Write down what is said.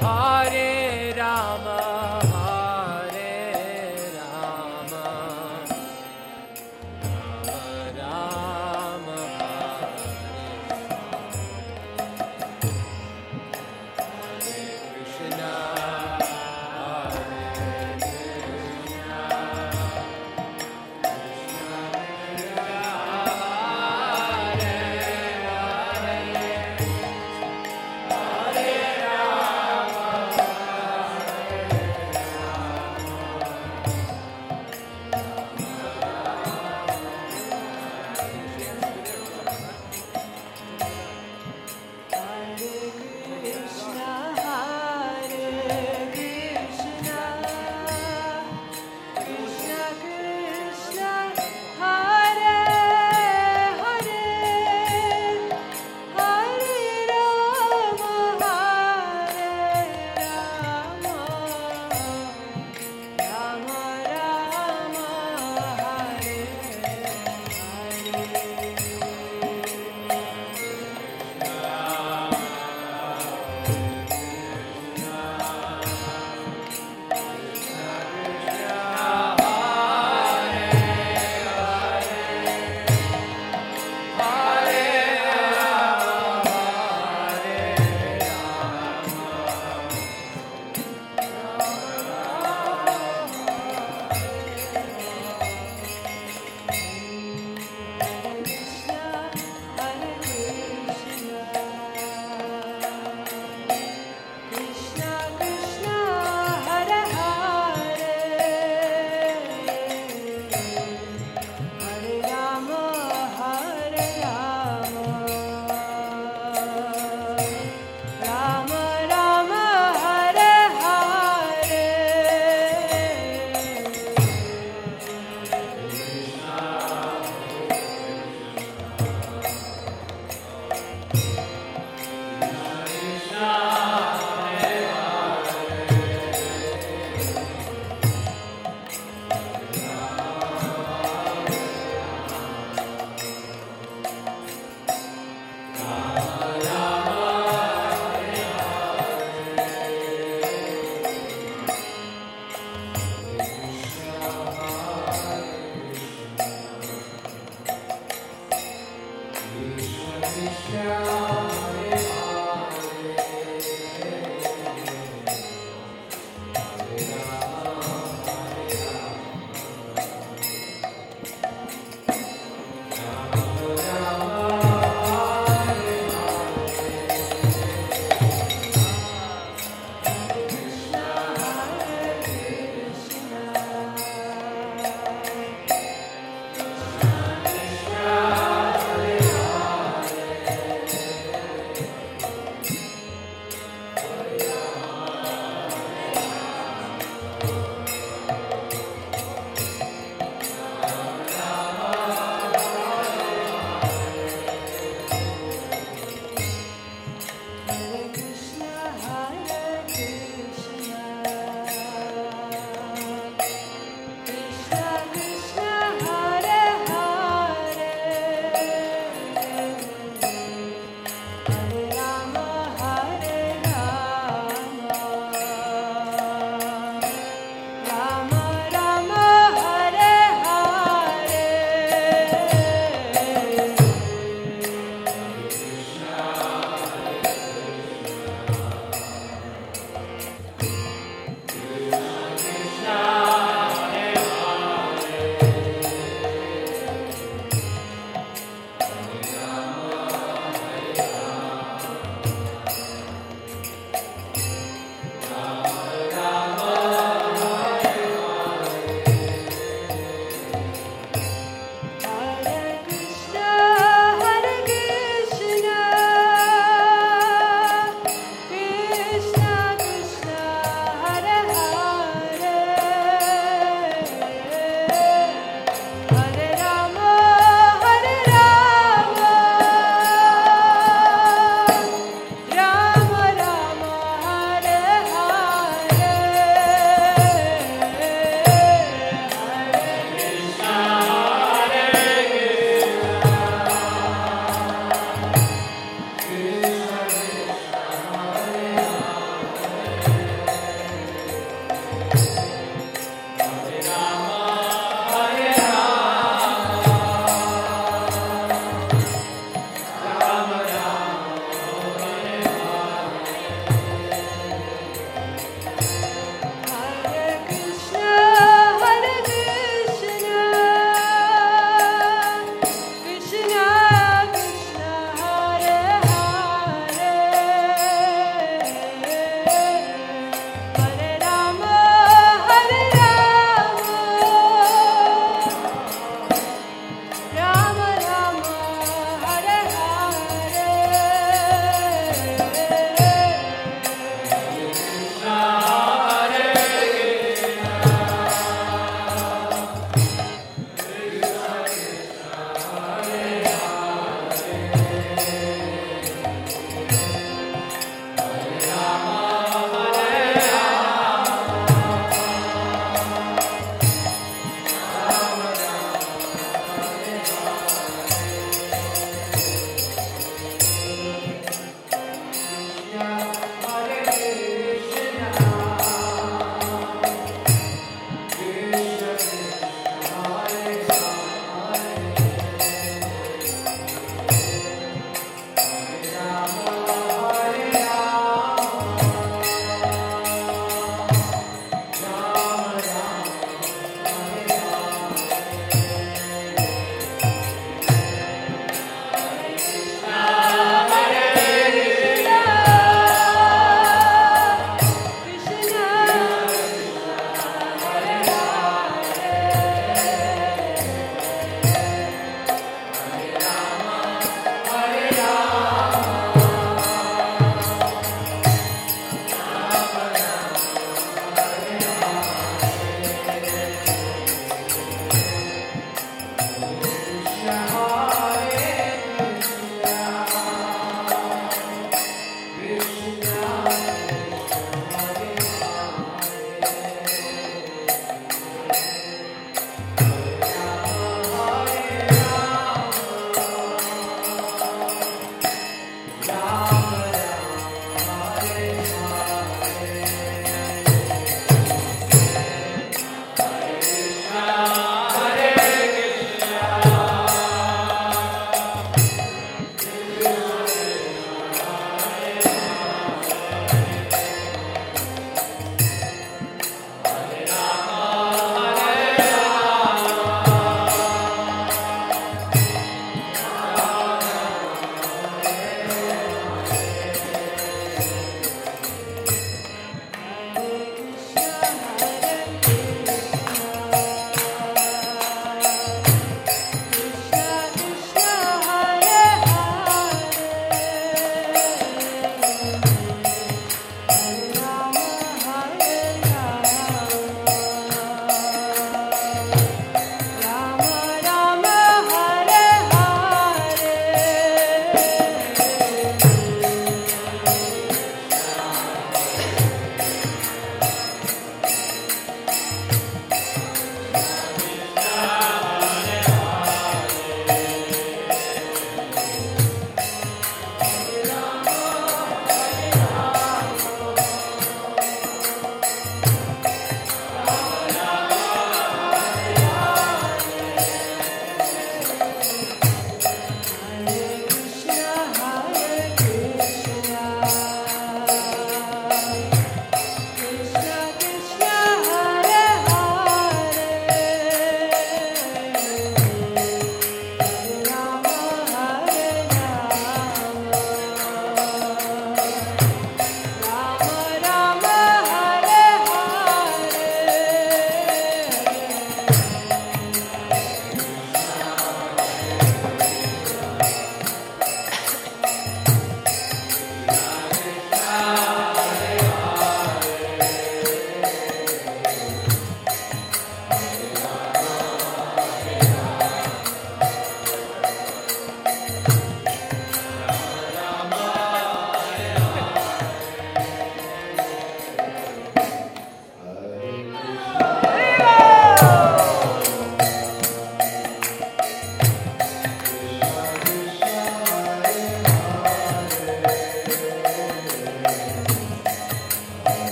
are